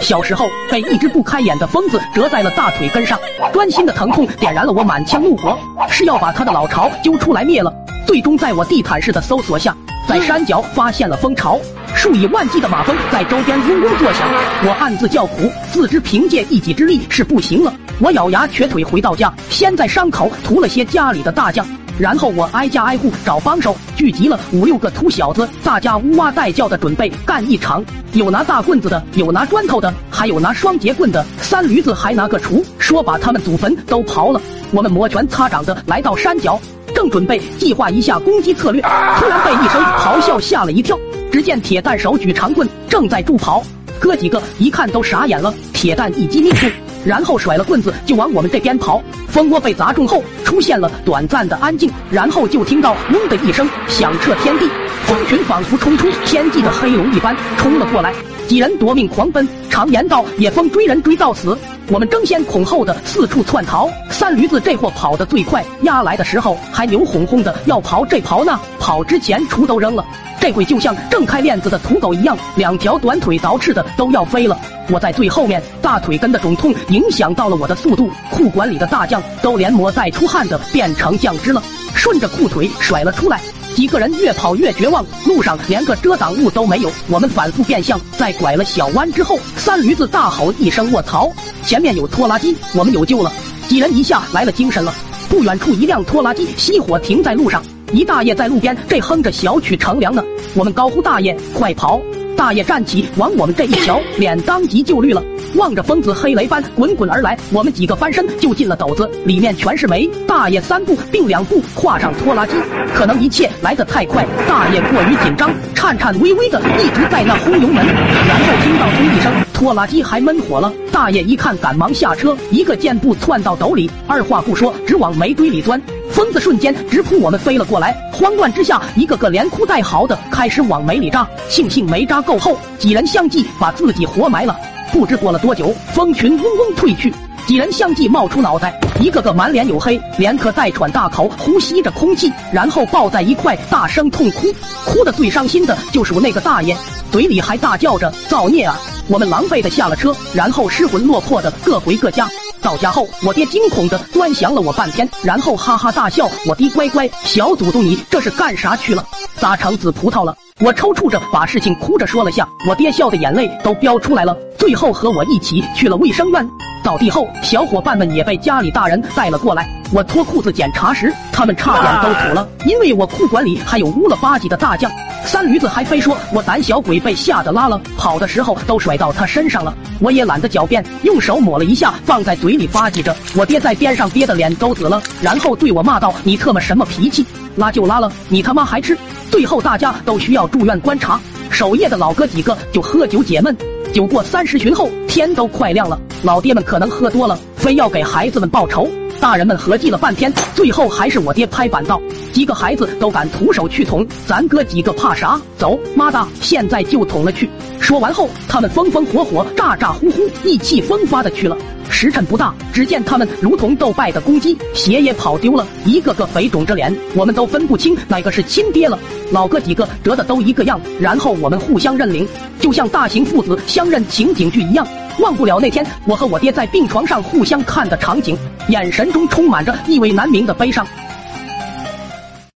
小时候被一只不开眼的疯子折在了大腿根上，钻心的疼痛点燃了我满腔怒火，是要把他的老巢揪出来灭了。最终在我地毯式的搜索下，在山脚发现了蜂巢，数以万计的马蜂在周边嗡嗡作响。我暗自叫苦，自知凭借一己之力是不行了。我咬牙瘸腿回到家，先在伤口涂了些家里的大酱。然后我挨家挨户找帮手，聚集了五六个秃小子，大家呜哇带叫的准备干一场。有拿大棍子的，有拿砖头的，还有拿双节棍的。三驴子还拿个锄，说把他们祖坟都刨了。我们摩拳擦掌的来到山脚，正准备计划一下攻击策略，突然被一声咆哮吓了一跳。只见铁蛋手举长棍，正在助跑。哥几个一看都傻眼了，铁蛋一击命中。然后甩了棍子就往我们这边跑，蜂窝被砸中后出现了短暂的安静，然后就听到嗡的一声响彻天地，蜂群仿佛冲出天际的黑龙一般冲了过来，几人夺命狂奔。常言道，野蜂追人追到死，我们争先恐后的四处窜逃。三驴子这货跑得最快，压来的时候还牛哄哄的要刨这刨那，跑之前锄都扔了。这会就像挣开链子的土狗一样，两条短腿倒饬的都要飞了。我在最后面，大腿根的肿痛影响到了我的速度，裤管里的大酱都连磨带出汗的变成酱汁了，顺着裤腿甩了出来。几个人越跑越绝望，路上连个遮挡物都没有。我们反复变向，在拐了小弯之后，三驴子大吼一声：“卧槽！前面有拖拉机，我们有救了！”几人一下来了精神了。不远处一辆拖拉机熄火停在路上。一大爷在路边这哼着小曲乘凉呢，我们高呼大爷快跑！大爷站起往我们这一瞧，脸当即就绿了，望着疯子黑雷般滚滚而来，我们几个翻身就进了斗子，里面全是煤。大爷三步并两步跨上拖拉机，可能一切来得太快，大爷过于紧张，颤颤巍巍的一直在那轰油门，然后听到咚一声，拖拉机还闷火了。大爷一看，赶忙下车，一个箭步窜到斗里，二话不说，直往煤堆里钻。疯子瞬间直扑我们飞了过来，慌乱之下，一个个连哭带嚎的开始往煤里扎。庆幸煤扎够厚，几人相继把自己活埋了。不知过了多久，蜂群嗡嗡退去，几人相继冒出脑袋，一个个满脸黝黑，连咳带喘大口呼吸着空气，然后抱在一块大声痛哭。哭的最伤心的就是我那个大爷，嘴里还大叫着造孽啊！我们狼狈的下了车，然后失魂落魄的各回各家。到家后，我爹惊恐的端详了我半天，然后哈哈大笑。我爹乖乖，小祖宗你这是干啥去了？咋成紫葡萄了？我抽搐着把事情哭着说了下，我爹笑的眼泪都飙出来了。最后和我一起去了卫生院。倒地后，小伙伴们也被家里大人带了过来。我脱裤子检查时，他们差点都吐了，因为我裤管里还有乌了吧唧的大酱。三驴子还非说我胆小鬼被吓得拉了，跑的时候都甩到他身上了。我也懒得狡辩，用手抹了一下，放在嘴里吧唧着。我爹在边上憋得脸都紫了，然后对我骂道：“你特么什么脾气？拉就拉了，你他妈还吃！”最后大家都需要住院观察，守夜的老哥几个就喝酒解闷。酒过三十巡后，天都快亮了，老爹们可能喝多了，非要给孩子们报仇。大人们合计了半天，最后还是我爹拍板道：“几个孩子都敢徒手去捅，咱哥几个怕啥？走，妈的，现在就捅了去！”说完后，他们风风火火、咋咋呼呼、意气风发的去了。时辰不大，只见他们如同斗败的公鸡，鞋也跑丢了，一个个肥肿着脸，我们都分不清哪个是亲爹了。老哥几个折的都一个样，然后我们互相认领，就像大型父子相认情景剧一样。忘不了那天我和我爹在病床上互相看的场景，眼神中充满着意味难明的悲伤。